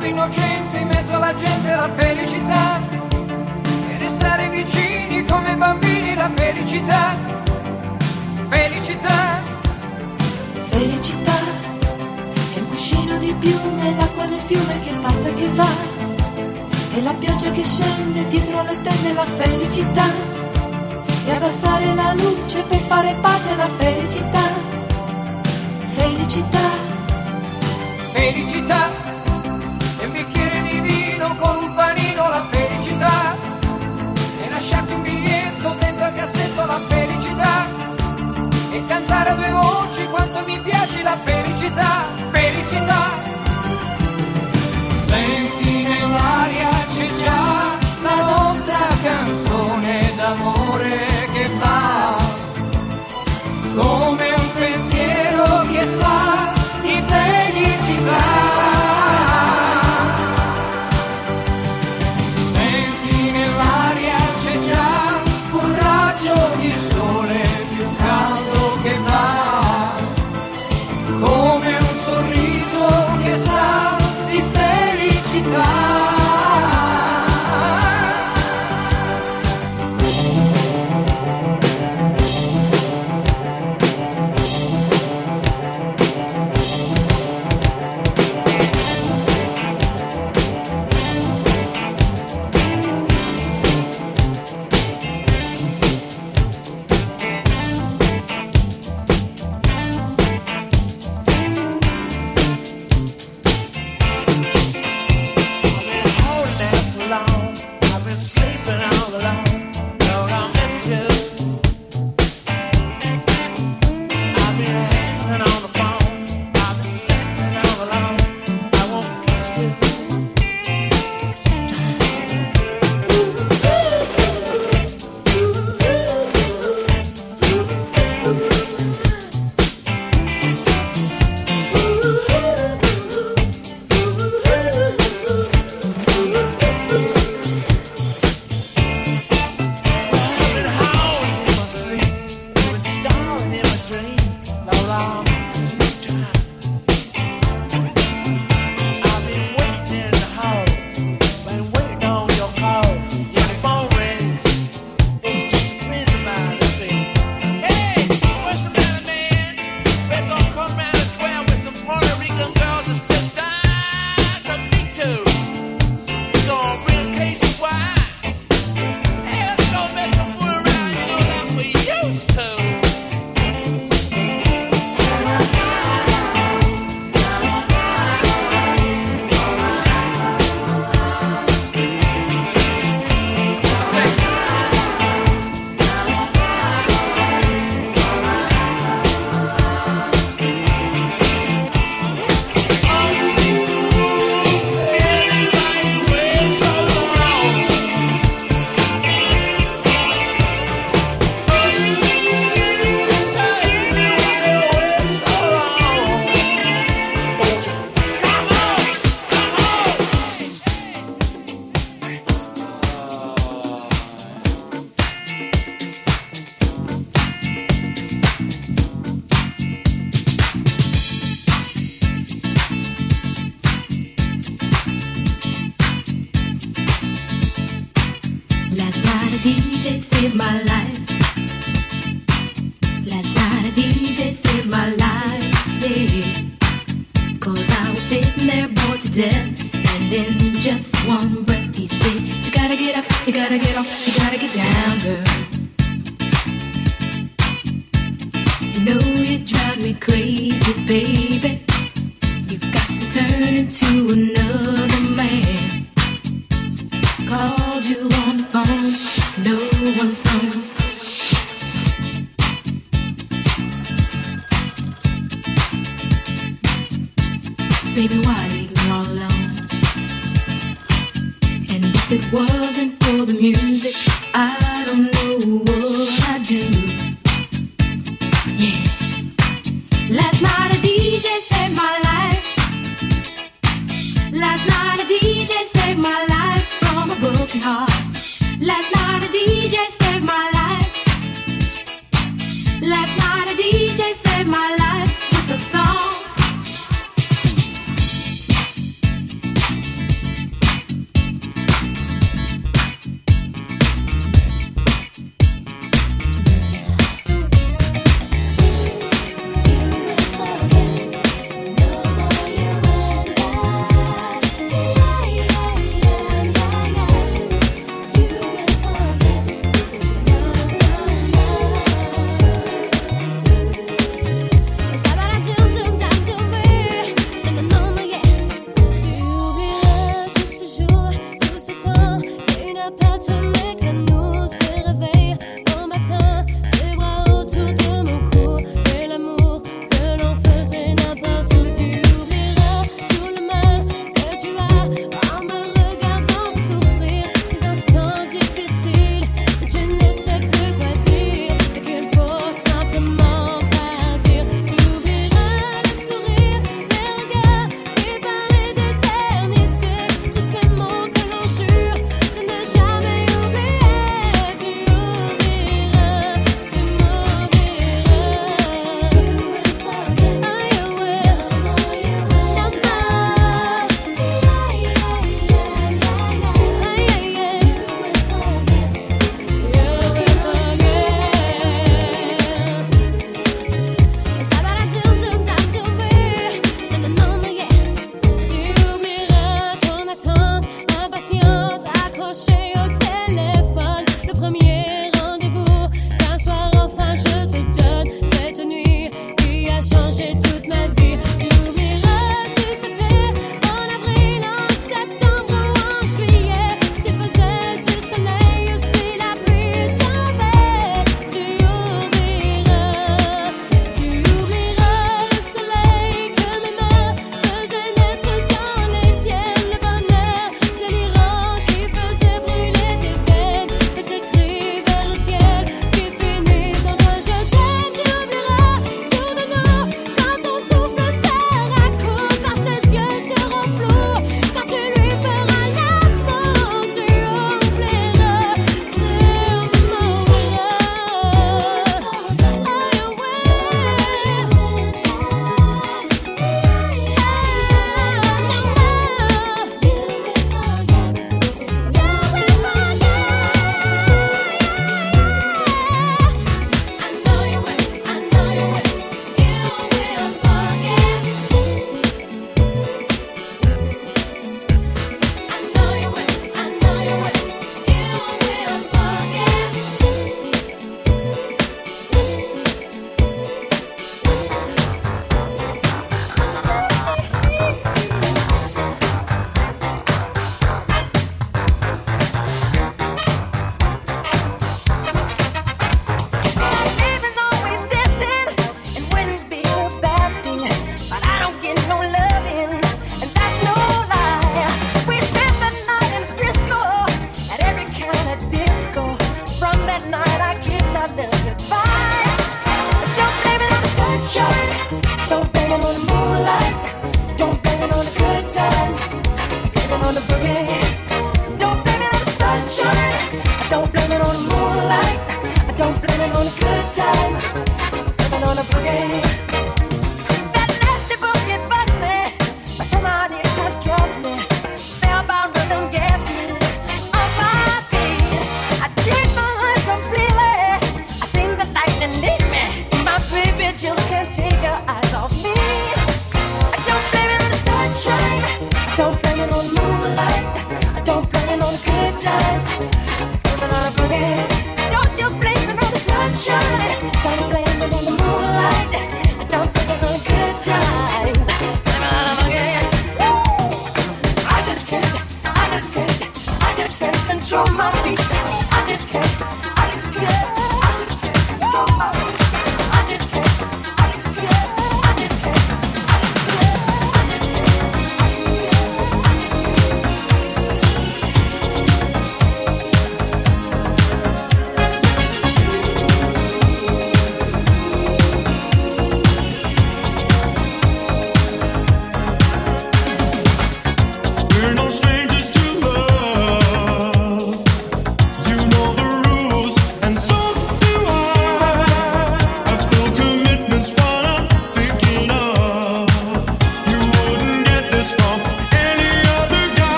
sguardo innocente in mezzo alla gente la felicità. E restare vicini come bambini la felicità, felicità, felicità. È un cuscino di piume, l'acqua del fiume che passa e che va. E la pioggia che scende dietro le tende la felicità. E abbassare la luce per fare pace alla felicità, felicità, felicità e a due voci quanto mi piace la felicità, felicità. Senti nell'aria c'è già la nostra canzone d'amore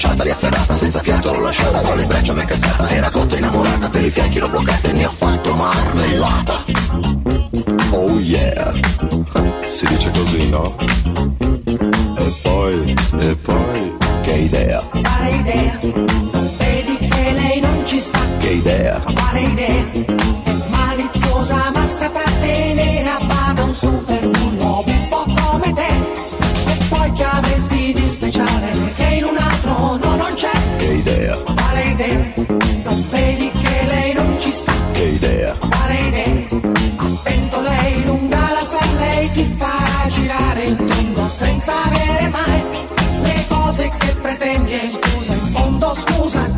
schiacciata, riafferrata, senza fiato l'ho lasciata, con le braccia mi me cascata, era cotta innamorata, per i fianchi l'ho bloccata e ne ho fatto marmellata. scusa, in fondo scusa.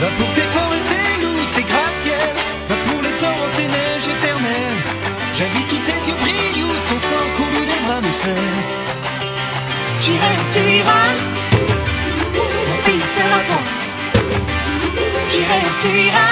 Va pour tes forêts, tes loups, tes gratte-ciel. Va pour les torrents, tes neiges éternelles. J'habite où tes yeux brillent, ton sang coule, des bras nous serrent. J'irai, tu iras. Mon pays sera toi. J'irai, tu iras.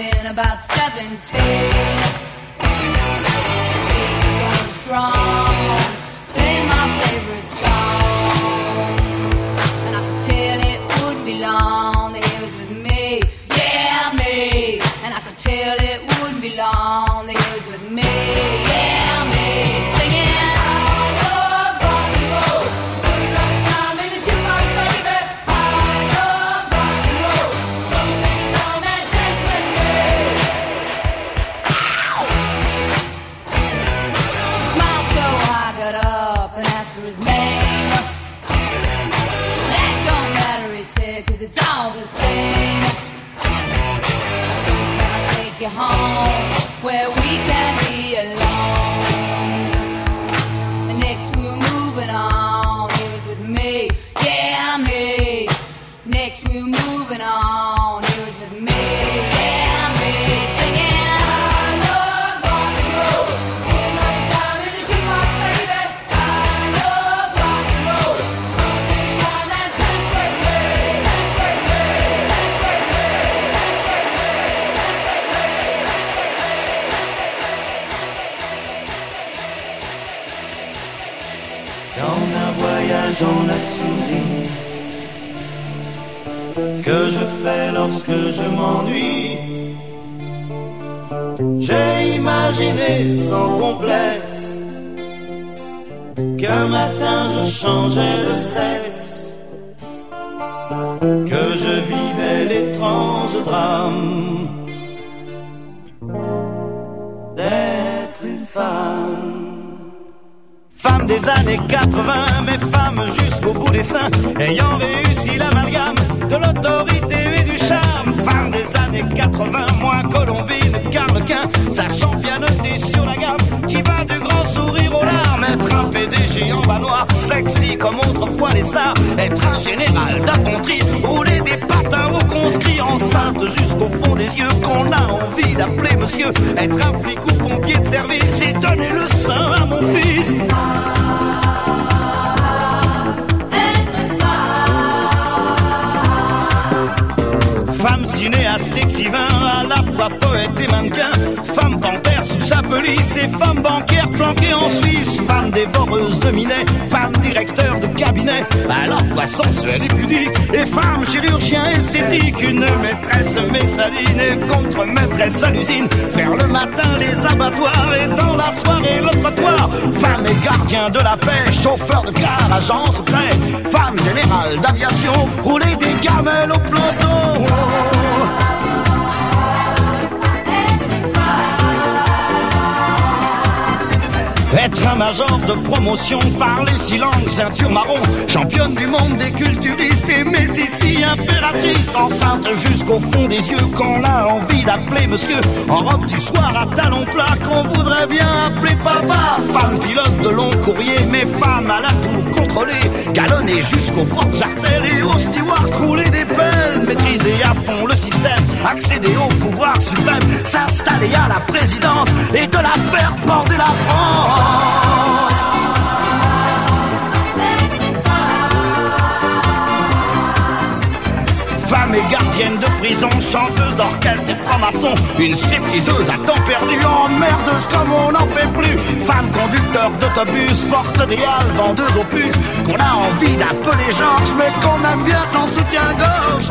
Been about 17. He was strong, playing my favorite song. J'ai imaginé sans complexe qu'un matin je changeais de sexe, que je vivais l'étrange drame d'être une femme. Femme des années 80, mais femme jusqu'au bout des seins, ayant réussi l'amalgame de l'autorité et du charme. Femme des années 80, moins Colombine, Carlequin, sachant pianoter Être un général d'infanterie, rouler des patins au conscrit, enceinte jusqu'au fond des yeux, qu'on a envie d'appeler monsieur. Être un flic ou pompier de service et donner le sein à mon fils. Femme cinéaste, écrivain, à la fois poète et mannequin. Femme et femme bancaire en Suisse. Femme dévoreuse de minet, femme directeur de cabinet, à la fois sensuelle et pudique. Et femme chirurgien esthétique, une maîtresse messaline et contre-maîtresse à l'usine. Faire le matin les abattoirs et dans la soirée le trottoir. Femme et gardien de la paix, chauffeur de car, agent secret. Femme générale d'aviation, rouler des gamelles au planton. Être un major de promotion, parler six langues, ceinture marron, championne du monde des culturistes et mais ici impératrice, enceinte jusqu'au fond des yeux, qu'on a envie d'appeler monsieur, en robe du soir à talons plats, qu'on voudrait bien appeler papa, femme pilote de long courrier, mais femme à la tour contrôlée, galonnée jusqu'au fort jartel et au steward rouler des pelles, maîtriser à fond le système, accéder au pouvoir suprême, s'installer à la présidence et de la faire border la France. Femme gardienne de prison, chanteuse d'orchestre et franc-maçon, une stripteaseuse à temps perdu, emmerdeuse comme on n'en fait plus. Femme conducteur d'autobus, forte des vendeuse puces, qu'on a envie d'appeler Georges, mais qu'on aime bien sans soutien-gorge.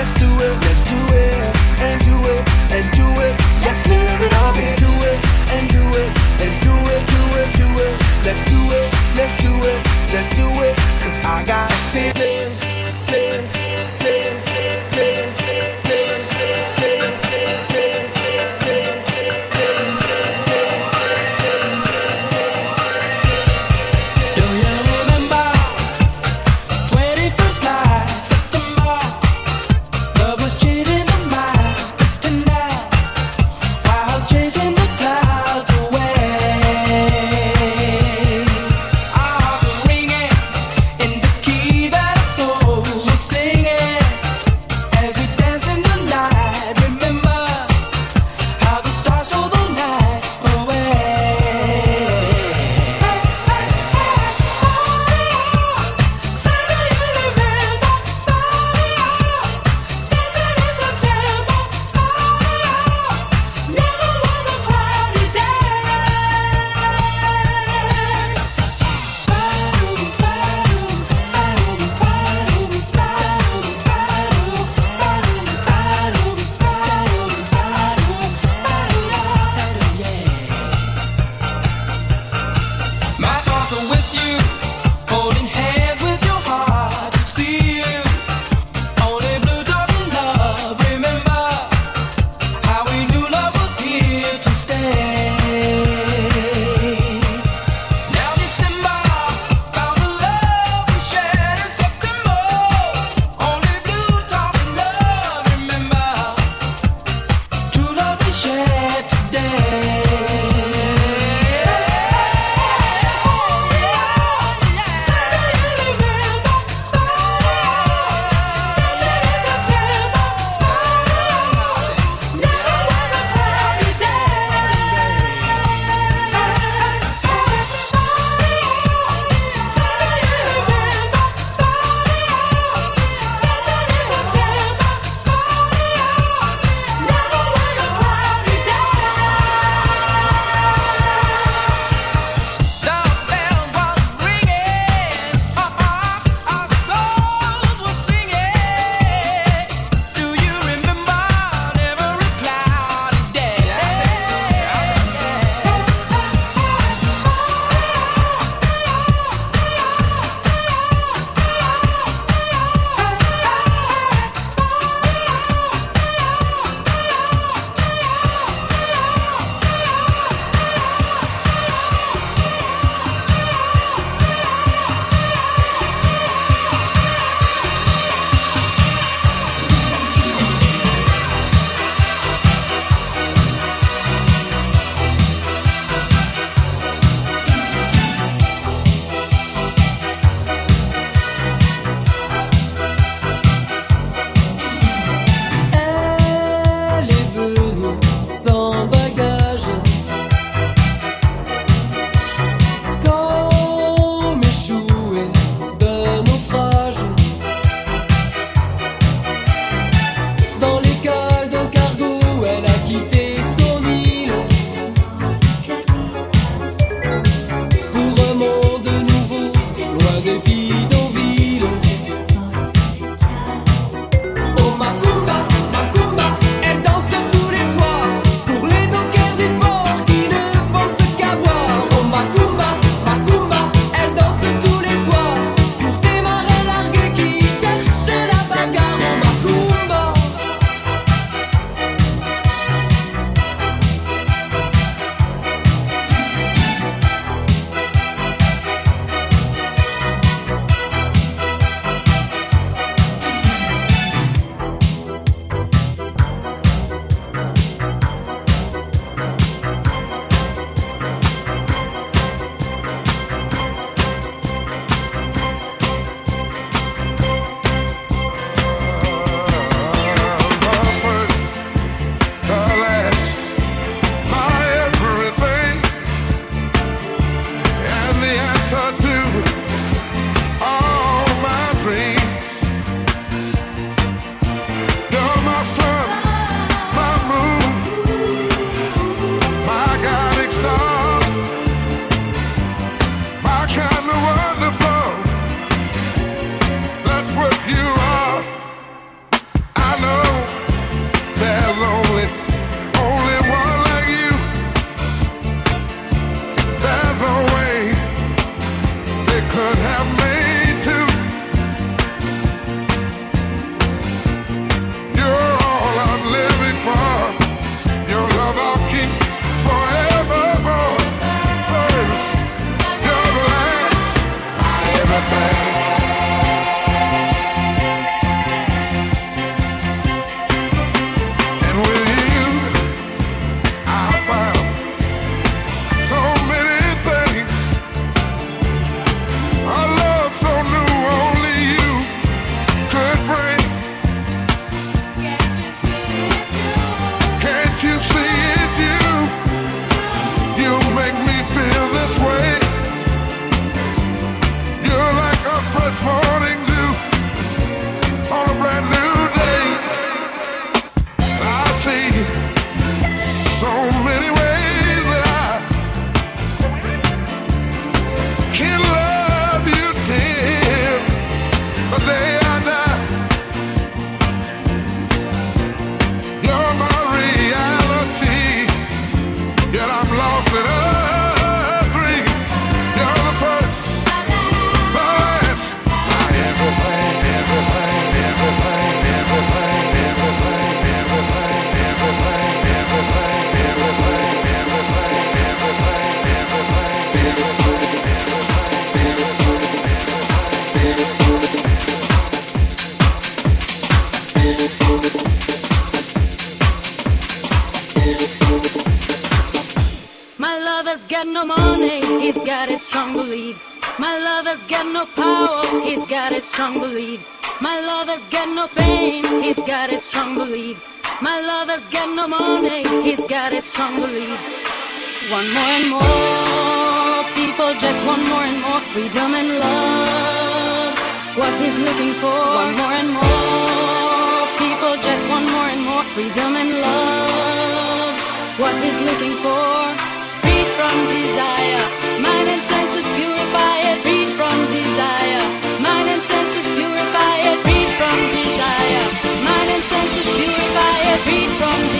access to freedom and love. What he's looking for, One more and more. People just want more and more freedom and love. What he's looking for, free from desire. Mind and senses purify it, free from desire. Mind and senses purify it, free from desire. Mind and senses purify it, free from desire.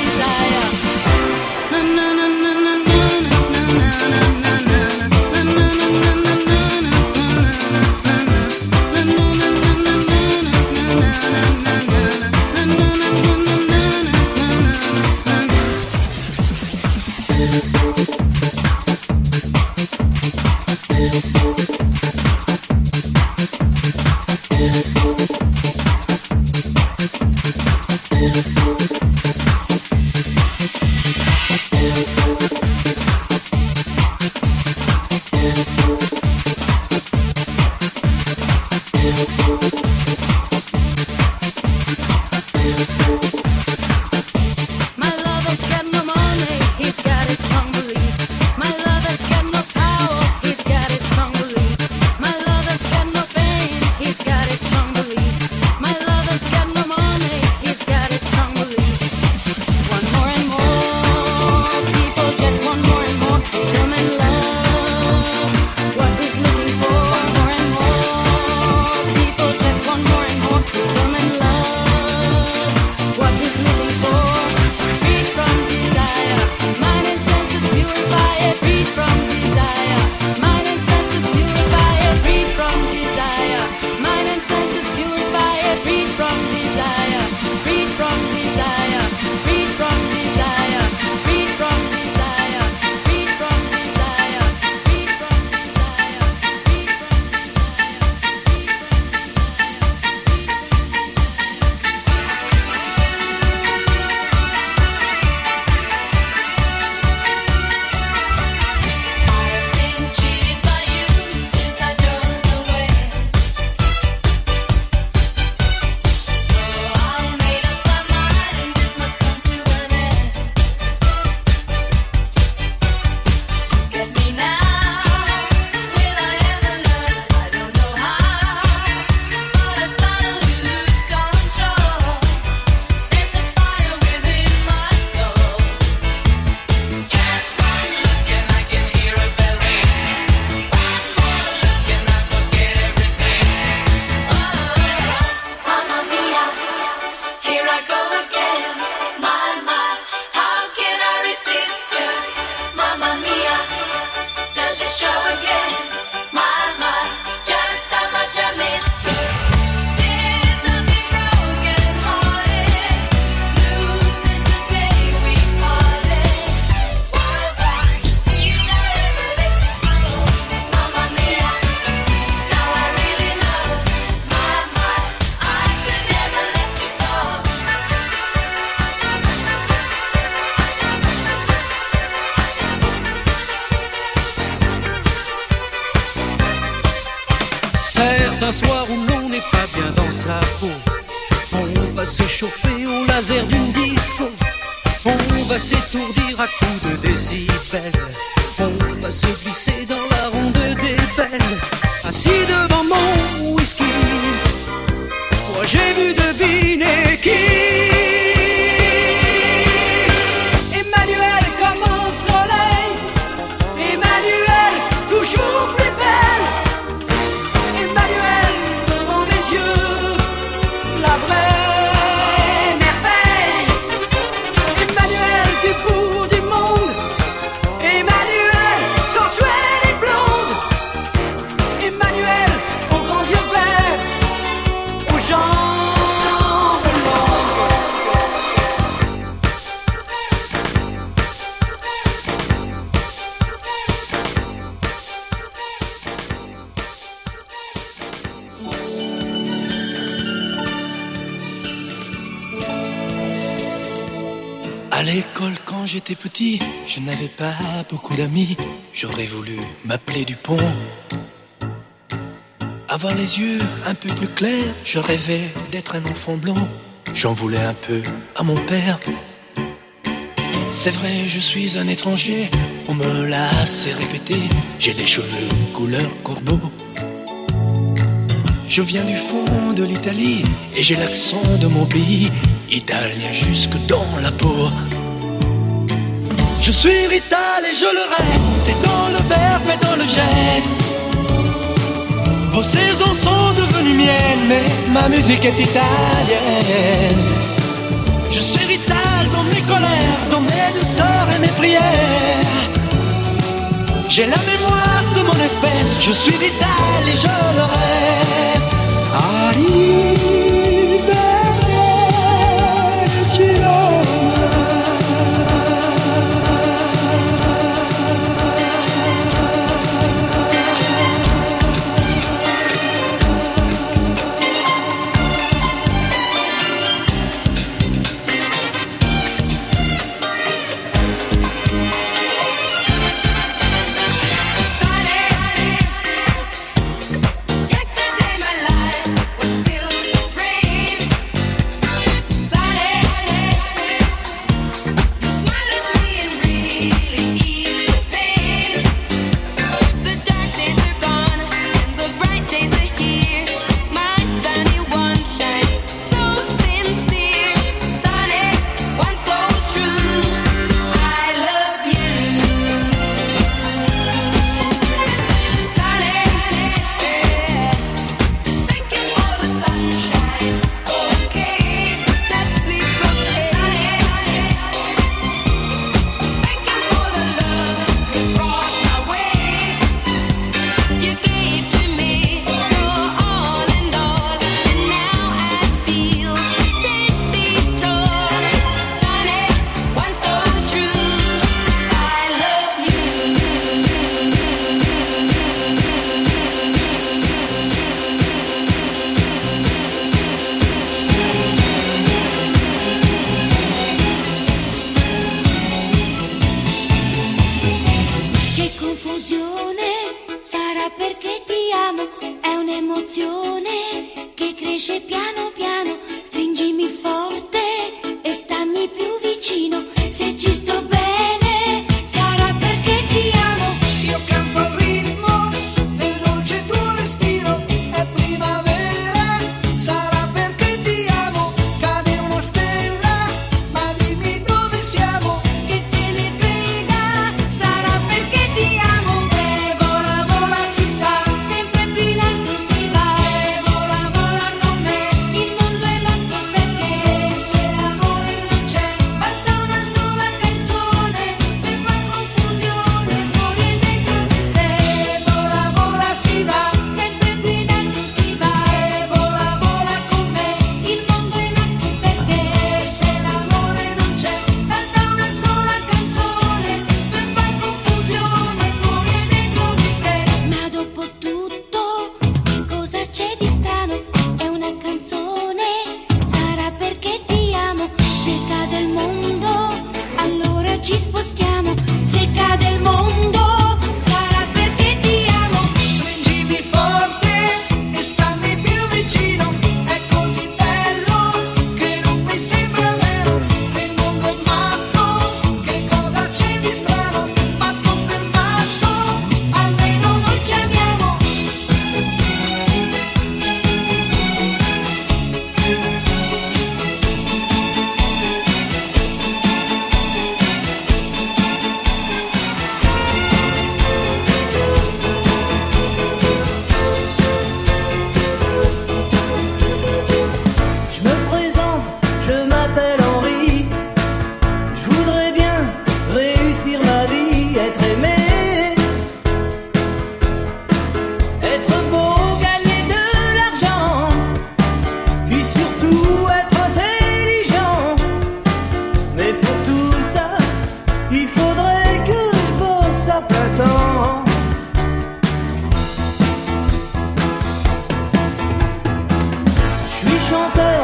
Je n'avais pas beaucoup d'amis. J'aurais voulu m'appeler Dupont. Avoir les yeux un peu plus clairs, je rêvais d'être un enfant blond. J'en voulais un peu à mon père. C'est vrai, je suis un étranger, on me l'a assez répété. J'ai les cheveux couleur corbeau. Je viens du fond de l'Italie et j'ai l'accent de mon pays, italien jusque dans la peau. Je suis vital et je le reste, et dans le verbe et dans le geste. Vos saisons sont devenues miennes, mais ma musique est italienne. Je suis vital dans mes colères, dans mes douceurs et mes prières. J'ai la mémoire de mon espèce, je suis vital et je le reste. Yesterday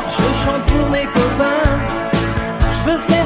je chante pour mes copains. Je veux faire